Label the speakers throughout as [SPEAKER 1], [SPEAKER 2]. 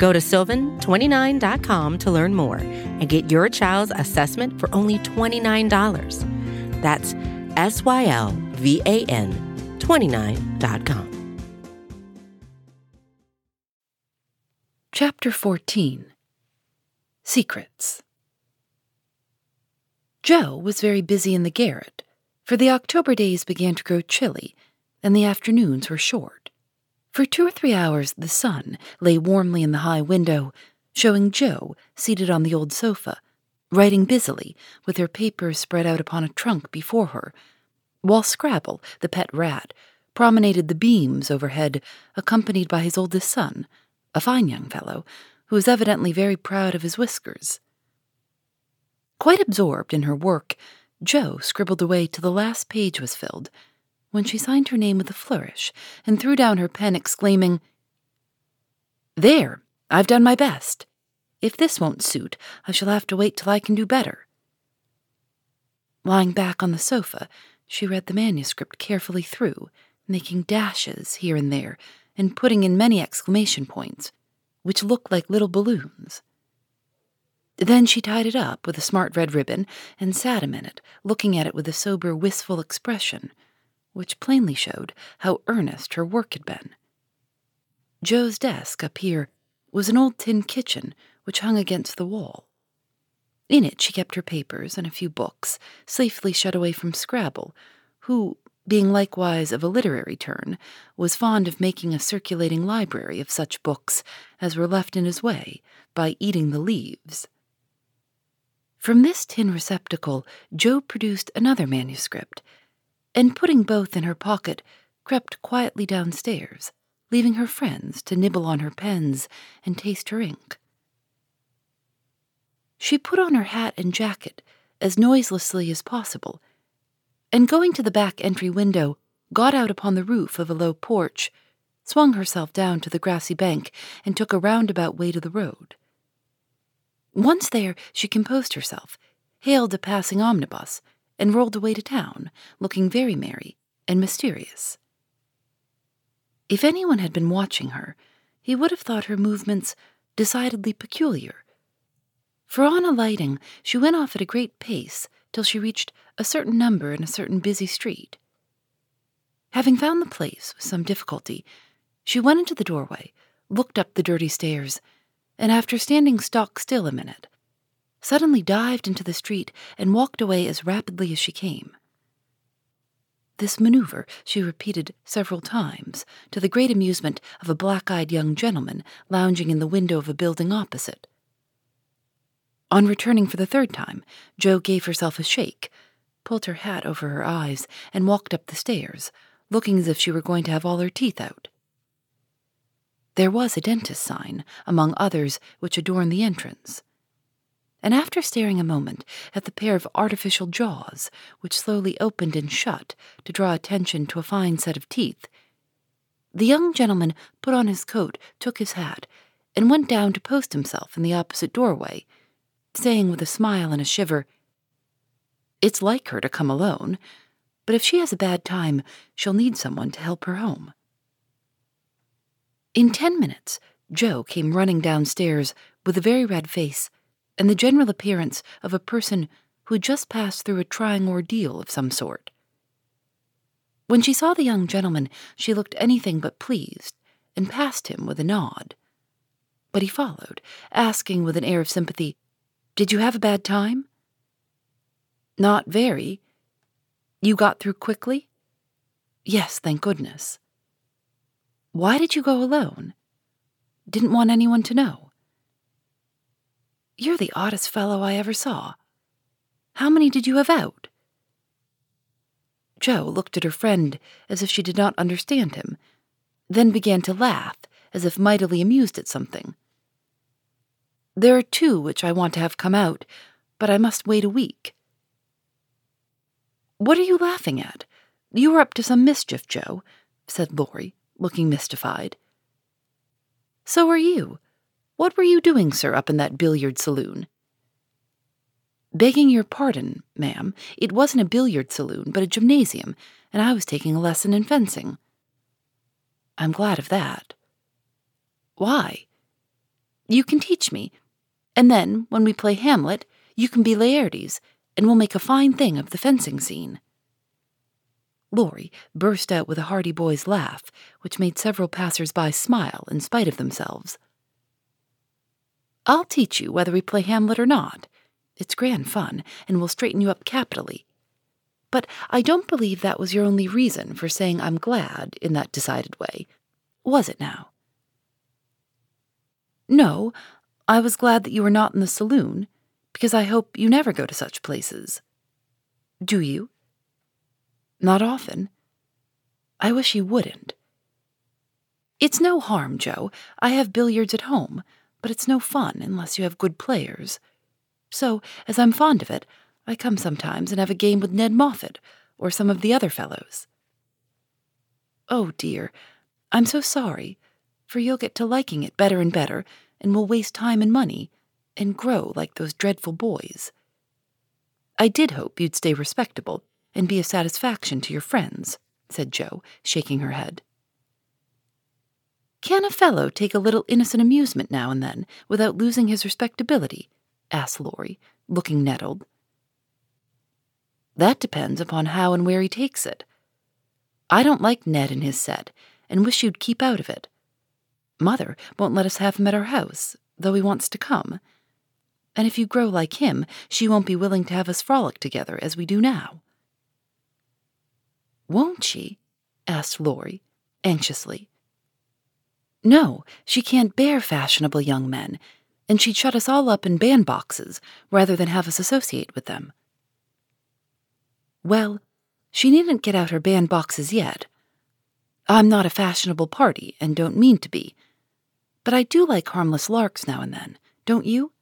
[SPEAKER 1] Go to sylvan29.com to learn more and get your child's assessment for only $29. That's S Y L V A N 29.com.
[SPEAKER 2] Chapter 14 Secrets Jo was very busy in the garret, for the October days began to grow chilly and the afternoons were short. For two or three hours, the sun lay warmly in the high window, showing Jo seated on the old sofa, writing busily with her papers spread out upon a trunk before her, while Scrabble, the pet rat, promenaded the beams overhead, accompanied by his oldest son, a fine young fellow, who was evidently very proud of his whiskers. Quite absorbed in her work, Jo scribbled away till the last page was filled, when she signed her name with a flourish and threw down her pen, exclaiming, There, I've done my best. If this won't suit, I shall have to wait till I can do better. Lying back on the sofa, she read the manuscript carefully through, making dashes here and there, and putting in many exclamation points, which looked like little balloons. Then she tied it up with a smart red ribbon and sat a minute, looking at it with a sober, wistful expression, which plainly showed how earnest her work had been. Jo's desk up here was an old tin kitchen which hung against the wall. In it she kept her papers and a few books, safely shut away from Scrabble, who, being likewise of a literary turn, was fond of making a circulating library of such books as were left in his way by eating the leaves. From this tin receptacle, Jo produced another manuscript, and putting both in her pocket, crept quietly downstairs, leaving her friends to nibble on her pens and taste her ink. She put on her hat and jacket as noiselessly as possible, and going to the back entry window, got out upon the roof of a low porch, swung herself down to the grassy bank, and took a roundabout way to the road. Once there, she composed herself, hailed a passing omnibus, and rolled away to town, looking very merry and mysterious. If anyone had been watching her, he would have thought her movements decidedly peculiar. For on alighting, she went off at a great pace till she reached a certain number in a certain busy street. Having found the place with some difficulty, she went into the doorway, looked up the dirty stairs, and after standing stock still a minute, suddenly dived into the street and walked away as rapidly as she came. This maneuver she repeated several times, to the great amusement of a black eyed young gentleman lounging in the window of a building opposite. On returning for the third time, Jo gave herself a shake, pulled her hat over her eyes, and walked up the stairs, looking as if she were going to have all her teeth out. There was a dentist's sign, among others which adorned the entrance and after staring a moment at the pair of artificial jaws which slowly opened and shut to draw attention to a fine set of teeth, the young gentleman put on his coat, took his hat, and went down to post himself in the opposite doorway, saying with a smile and a shiver, It's like her to come alone, but if she has a bad time, she'll need someone to help her home. In ten minutes, Jo came running downstairs with a very red face and the general appearance of a person who had just passed through a trying ordeal of some sort. When she saw the young gentleman, she looked anything but pleased and passed him with a nod. But he followed, asking with an air of sympathy, Did you have a bad time? Not very. You got through quickly? Yes, thank goodness. Why did you go alone? Didn't want anyone to know. You're the oddest fellow I ever saw. How many did you have out? Jo looked at her friend as if she did not understand him, then began to laugh as if mightily amused at something. There are two which I want to have come out, but I must wait a week. What are you laughing at? You are up to some mischief, Jo, said Laurie, looking mystified. So are you. What were you doing, sir, up in that billiard saloon? Begging your pardon, ma'am, it wasn't a billiard saloon, but a gymnasium, and I was taking a lesson in fencing. I'm glad of that. Why? You can teach me, and then, when we play Hamlet, you can be Laertes, and we'll make a fine thing of the fencing scene. Laurie burst out with a hearty boy's laugh, which made several passers-by smile in spite of themselves. I'll teach you whether we play Hamlet or not. It's grand fun, and will straighten you up capitally. But I don't believe that was your only reason for saying I'm glad in that decided way. Was it now? No, I was glad that you were not in the saloon, because I hope you never go to such places. Do you? Not often. I wish you wouldn't. It's no harm, Jo. I have billiards at home, but it's no fun unless you have good players. So, as I'm fond of it, I come sometimes and have a game with Ned Moffat or some of the other fellows. Oh, dear, I'm so sorry, for you'll get to liking it better and better, and will waste time and money, and grow like those dreadful boys. I did hope you'd stay respectable and be a satisfaction to your friends, said Jo, shaking her head. Can a fellow take a little innocent amusement now and then without losing his respectability? asked Laurie, looking nettled. That depends upon how and where he takes it. I don't like Ned and his set, and wish you'd keep out of it. Mother won't let us have him at our house, though he wants to come. And if you grow like him, she won't be willing to have us frolic together as we do now. Won't she? asked Laurie, anxiously. No, she can't bear fashionable young men, and she'd shut us all up in bandboxes rather than have us associate with them. Well, she needn't get out her bandboxes yet. I'm not a fashionable party and don't mean to be, but I do like harmless larks now and then, don't you?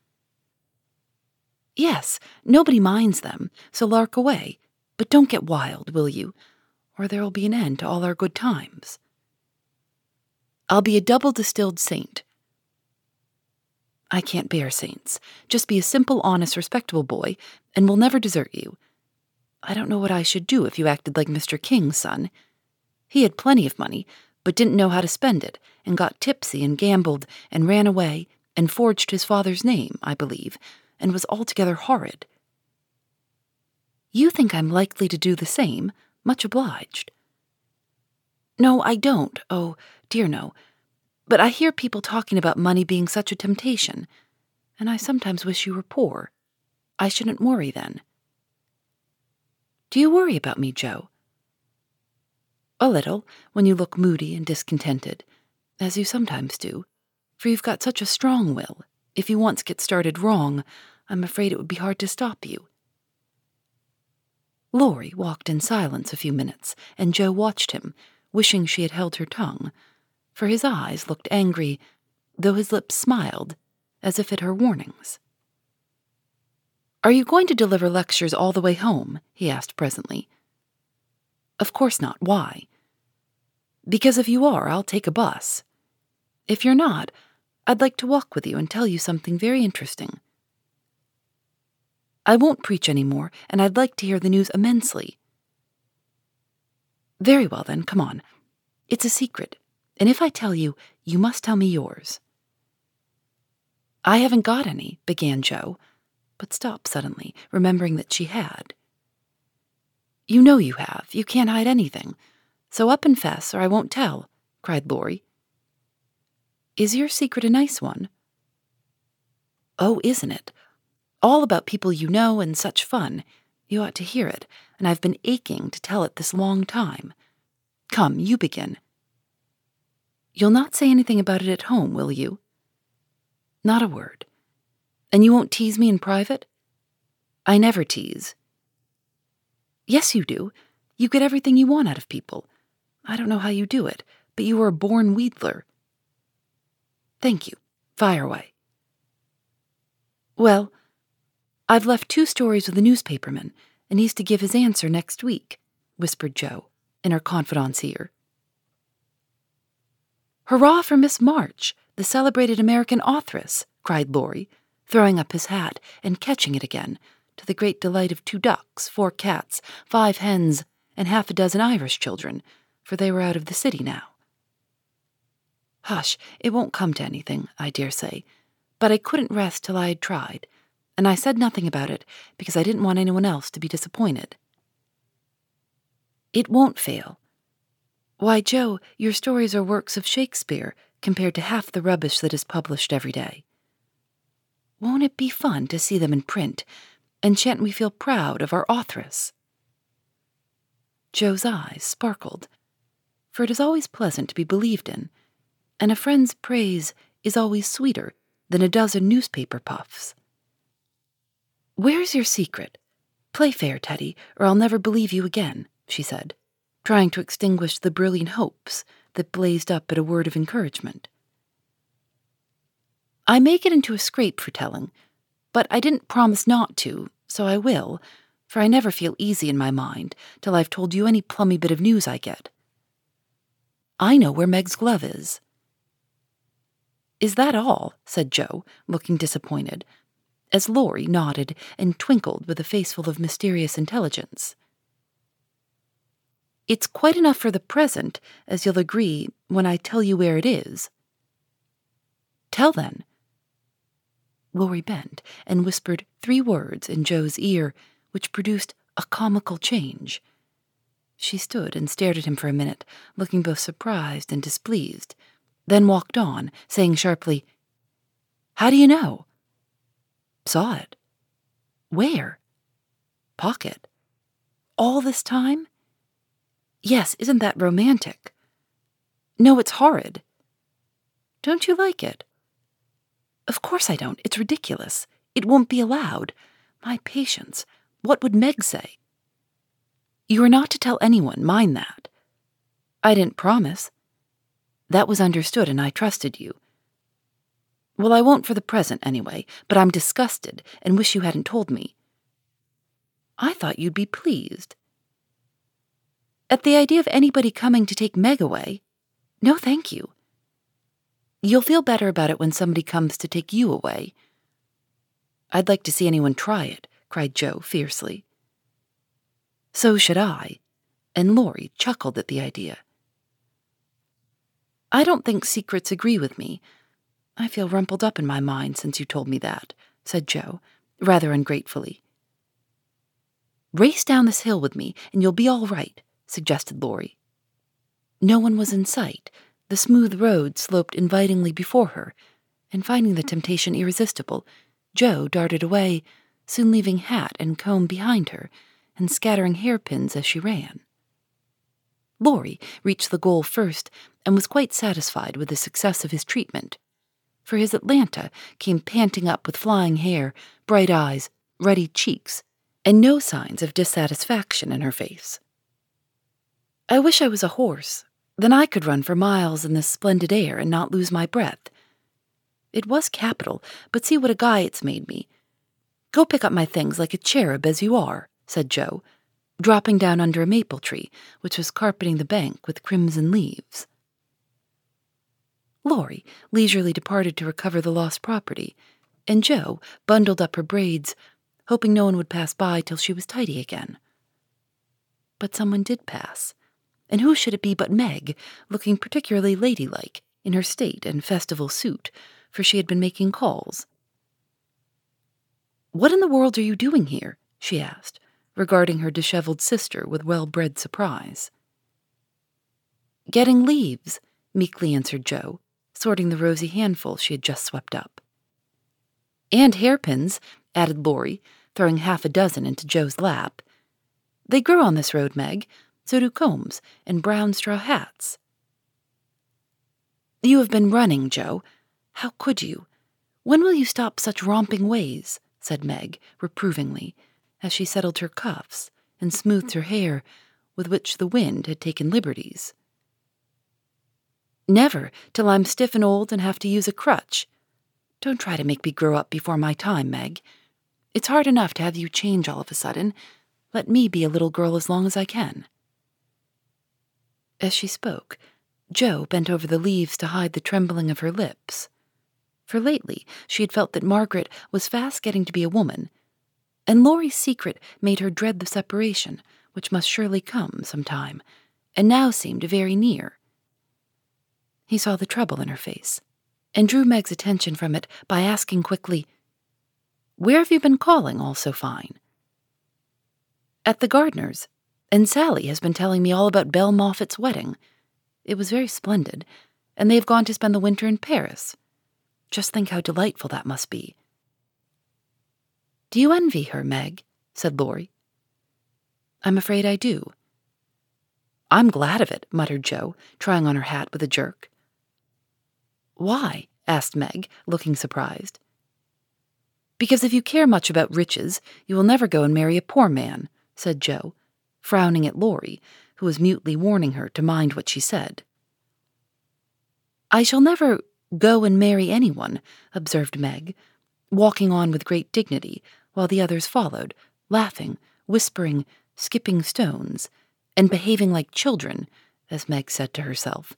[SPEAKER 2] Yes, nobody minds them, so lark away, but don't get wild, will you? Or there'll be an end to all our good times. I'll be a double distilled saint. I can't bear saints. Just be a simple, honest, respectable boy, and we'll never desert you. I don't know what I should do if you acted like Mr. King's son. He had plenty of money, but didn't know how to spend it, and got tipsy and gambled, and ran away, and forged his father's name, I believe, and was altogether horrid. You think I'm likely to do the same? Much obliged. No, I don't. Oh, dear no. But I hear people talking about money being such a temptation, and I sometimes wish you were poor. I shouldn't worry then. Do you worry about me, Jo? A little, when you look moody and discontented, as you sometimes do, for you've got such a strong will. If you once get started wrong, I'm afraid it would be hard to stop you. Laurie walked in silence a few minutes, and Jo watched him, wishing she had held her tongue, for his eyes looked angry, though his lips smiled, as if at her warnings. Are you going to deliver lectures all the way home? he asked presently. Of course not. Why? Because if you are, I'll take a bus. If you're not, I'd like to walk with you and tell you something very interesting. I won't preach any more, and I'd like to hear the news immensely. Very well, then, come on. It's a secret, and if I tell you, you must tell me yours. I haven't got any, began Jo, but stopped suddenly, remembering that she had. You know you have. You can't hide anything. So up and fess, or I won't tell, cried Laurie. Is your secret a nice one? Oh, isn't it? All about people you know and such fun. You ought to hear it, and I've been aching to tell it this long time. Come, you begin. You'll not say anything about it at home, will you? Not a word. And you won't tease me in private? I never tease. Yes, you do. You get everything you want out of people. I don't know how you do it, but you are a born wheedler. Thank you. Fire away. Well, I've left two stories with the newspaperman, and he's to give his answer next week, whispered Jo in her confidant's ear. Hurrah for Miss March, the celebrated American authoress, cried Laurie, throwing up his hat and catching it again, to the great delight of two ducks, four cats, five hens, and half a dozen Irish children, for they were out of the city now. Hush, it won't come to anything, I dare say, but I couldn't rest till I had tried, and I said nothing about it because I didn't want anyone else to be disappointed. It won't fail. Why, Jo, your stories are works of Shakespeare compared to half the rubbish that is published every day. Won't it be fun to see them in print, and shan't we feel proud of our authoress? Jo's eyes sparkled, for it is always pleasant to be believed in, and a friend's praise is always sweeter than a dozen newspaper puffs. Where's your secret? Play fair, Teddy, or I'll never believe you again, she said, trying to extinguish the brilliant hopes that blazed up at a word of encouragement. I may get into a scrape for telling, but I didn't promise not to, so I will, for I never feel easy in my mind till I've told you any plummy bit of news I get. I know where Meg's glove is. Is that all? said Jo, looking disappointed, as Laurie nodded and twinkled with a face full of mysterious intelligence. It's quite enough for the present, as you'll agree when I tell you where it is. Tell then. Laurie bent and whispered three words in Jo's ear, which produced a comical change. She stood and stared at him for a minute, looking both surprised and displeased then walked on, saying sharply, How do you know? Saw it. Where? Pocket. All this time? Yes, isn't that romantic? No, it's horrid. Don't you like it? Of course I don't. It's ridiculous. It won't be allowed. My patience. What would Meg say? You are not to tell anyone, mind that. I didn't promise. That was understood, and I trusted you. Well, I won't for the present, anyway, but I'm disgusted and wish you hadn't told me. I thought you'd be pleased. At the idea of anybody coming to take Meg away? No, thank you. You'll feel better about it when somebody comes to take you away. I'd like to see anyone try it, cried Jo fiercely. So should I, and Laurie chuckled at the idea. I don't think secrets agree with me. I feel rumpled up in my mind since you told me that, said Jo, rather ungratefully. Race down this hill with me, and you'll be all right, suggested Laurie. No one was in sight. The smooth road sloped invitingly before her, and finding the temptation irresistible, Jo darted away, soon leaving hat and comb behind her, and scattering hairpins as she ran. Laurie reached the goal first and was quite satisfied with the success of his treatment. For his Atalanta came panting up with flying hair, bright eyes, ruddy cheeks, and no signs of dissatisfaction in her face. I wish I was a horse. Then I could run for miles in this splendid air and not lose my breath. It was capital, but see what a guy it's made me. Go pick up my things like a cherub as you are, said Jo, dropping down under a maple tree, which was carpeting the bank with crimson leaves. Laurie leisurely departed to recover the lost property, and Jo bundled up her braids, hoping no one would pass by till she was tidy again. But someone did pass, and who should it be but Meg, looking particularly ladylike in her state and festival suit, for she had been making calls. What in the world are you doing here? she asked, regarding her disheveled sister with well bred surprise. Getting leaves, meekly answered Jo, sorting the rosy handful she had just swept up. And hairpins, added Laurie, throwing half a dozen into Jo's lap. They grow on this road, Meg, so do combs and brown straw hats. You have been running, Jo. How could you? When will you stop such romping ways? said Meg, reprovingly, as she settled her cuffs and smoothed her hair, with which the wind had taken liberties. Never till I'm stiff and old and have to use a crutch. Don't try to make me grow up before my time, Meg. It's hard enough to have you change all of a sudden. Let me be a little girl as long as I can. As she spoke, Jo bent over the leaves to hide the trembling of her lips. For lately she had felt that Margaret was fast getting to be a woman, and Laurie's secret made her dread the separation, which must surely come some time, and now seemed very near. He saw the trouble in her face, and drew Meg's attention from it by asking quickly, Where have you been calling all so fine? At the Gardiner's, and Sally has been telling me all about Belle Moffat's wedding. It was very splendid, and they have gone to spend the winter in Paris. Just think how delightful that must be. Do you envy her, Meg? said Laurie. I'm afraid I do. I'm glad of it, muttered Jo, trying on her hat with a jerk. Why? asked Meg, looking surprised. Because if you care much about riches, you will never go and marry a poor man, said Jo, frowning at Laurie, who was mutely warning her to mind what she said. I shall never go and marry anyone, observed Meg, walking on with great dignity, while the others followed, laughing, whispering, skipping stones, and behaving like children, as Meg said to herself,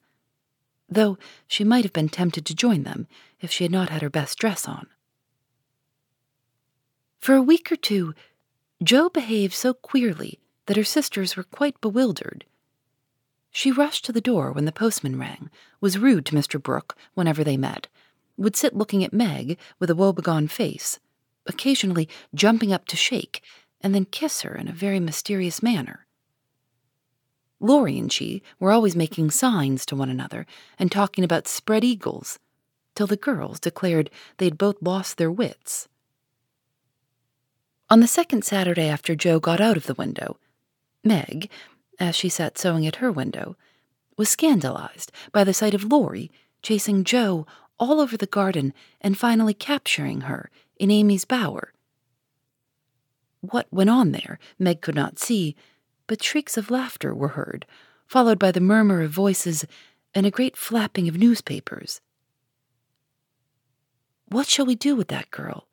[SPEAKER 2] though she might have been tempted to join them if she had not had her best dress on. For a week or two, Jo behaved so queerly that her sisters were quite bewildered. She rushed to the door when the postman rang, was rude to Mr. Brooke whenever they met, would sit looking at Meg with a woebegone face, occasionally jumping up to shake, and then kiss her in a very mysterious manner. Laurie and she were always making signs to one another and talking about spread eagles, till the girls declared they had both lost their wits. On the second Saturday after Jo got out of the window, Meg, as she sat sewing at her window, was scandalized by the sight of Laurie chasing Jo all over the garden and finally capturing her in Amy's bower. What went on there, Meg could not see, but shrieks of laughter were heard, followed by the murmur of voices and a great flapping of newspapers. What shall we do with that girl?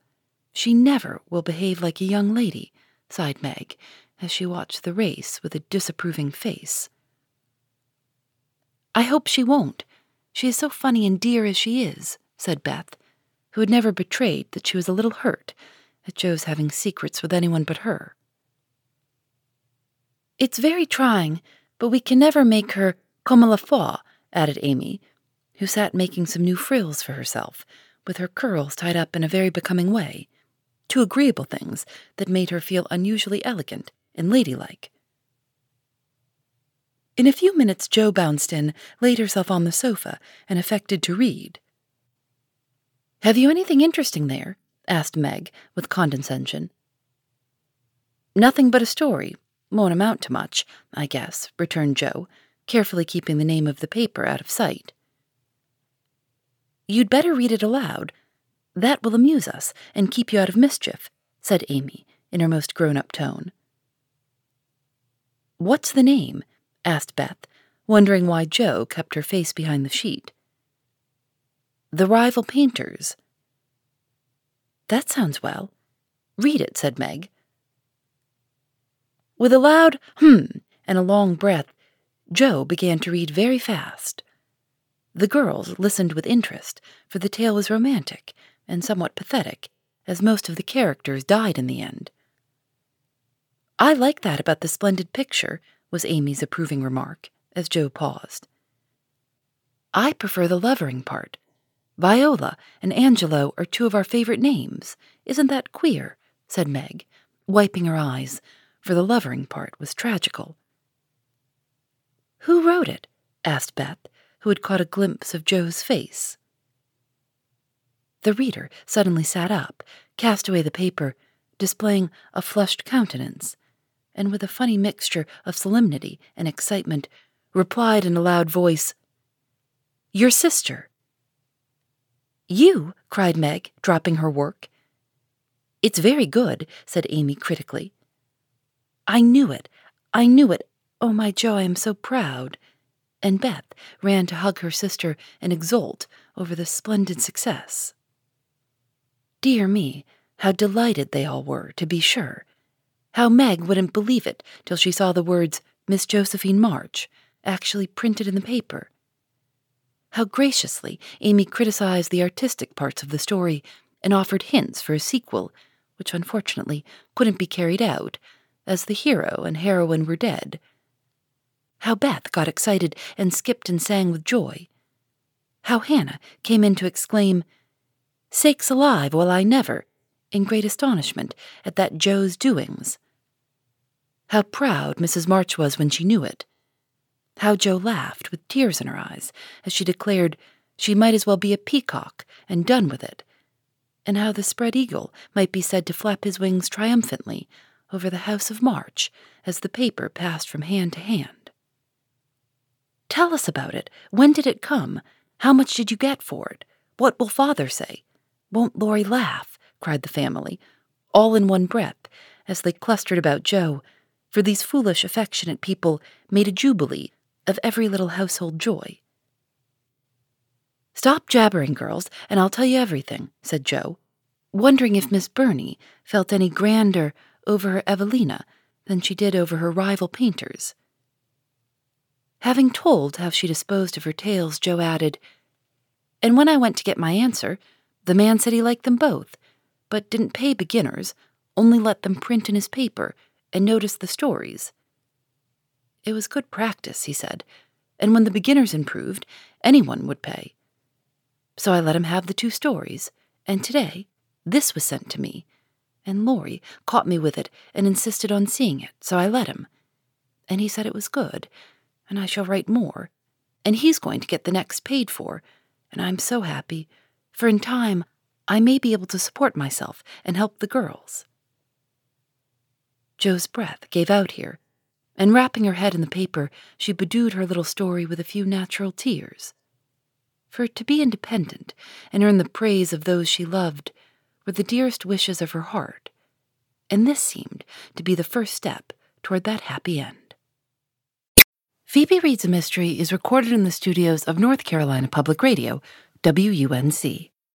[SPEAKER 2] She never will behave like a young lady, sighed Meg, as she watched the race with a disapproving face. I hope she won't. She is so funny and dear as she is, said Beth, who had never betrayed that she was a little hurt at Jo's having secrets with anyone but her. It's very trying, but we can never make her comme la fois, added Amy, who sat making some new frills for herself, with her curls tied up in a very becoming way, two agreeable things that made her feel unusually elegant and ladylike. In a few minutes, Jo bounced in, laid herself on the sofa, and affected to read. Have you anything interesting there? asked Meg, with condescension. Nothing but a story. Won't amount to much, I guess, returned Jo, carefully keeping the name of the paper out of sight. You'd better read it aloud. That will amuse us and keep you out of mischief, said Amy, in her most grown up tone. What's the name? asked Beth, wondering why Jo kept her face behind the sheet. The Rival Painters. That sounds well. Read it, said Meg. With a loud hm and a long breath, Jo began to read very fast. The girls listened with interest, for the tale was romantic and somewhat pathetic, as most of the characters died in the end. I like that about the splendid picture, was Amy's approving remark, as Jo paused. I prefer the Lovering part. Viola and Angelo are two of our favorite names. Isn't that queer? said Meg, wiping her eyes, for the Lovering part was tragical. Who wrote it? asked Beth, who had caught a glimpse of Jo's face. The reader suddenly sat up, cast away the paper, displaying a flushed countenance, and with a funny mixture of solemnity and excitement, replied in a loud voice, Your sister. You, cried Meg, dropping her work. It's very good, said Amy critically. I knew it. I knew it. Oh, my Jo, I am so proud. And Beth ran to hug her sister and exult over the splendid success. Dear me, How delighted they all were, to be sure. How Meg wouldn't believe it till she saw the words Miss Josephine March actually printed in the paper. How graciously Amy criticized the artistic parts of the story and offered hints for a sequel, which unfortunately couldn't be carried out, as the hero and heroine were dead. How Beth got excited and skipped and sang with joy. How Hannah came in to exclaim, Sakes alive, well I never, in great astonishment at that Jo's doings. How proud Mrs. March was when she knew it. How Jo laughed with tears in her eyes as she declared she might as well be a peacock and done with it, and how the spread eagle might be said to flap his wings triumphantly over the house of March as the paper passed from hand to hand. Tell us about it. When did it come? How much did you get for it? What will father say? Won't Laurie laugh? cried the family, all in one breath, as they clustered about Jo, for these foolish, affectionate people made a jubilee of every little household joy. Stop jabbering, girls, and I'll tell you everything, said Jo, wondering if Miss Burney felt any grander over her Evelina than she did over her rival painters. Having told how she disposed of her tales, Jo added, And when I went to get my answer, the man said he liked them both, but didn't pay beginners, only let them print in his paper and notice the stories. It was good practice, he said, and when the beginners improved, anyone would pay. So I let him have the two stories, and today this was sent to me, and Laurie caught me with it and insisted on seeing it, so I let him. And he said it was good, and I shall write more, and he's going to get the next paid for, and I'm so happy, for in time I may be able to support myself and help the girls. Jo's breath gave out here, and wrapping her head in the paper, she bedewed her little story with a few natural tears. For to be independent and earn the praise of those she loved were the dearest wishes of her heart, and this seemed to be the first step toward that happy end. Phoebe Reads a Mystery is recorded in the studios of North Carolina Public Radio, WUNC.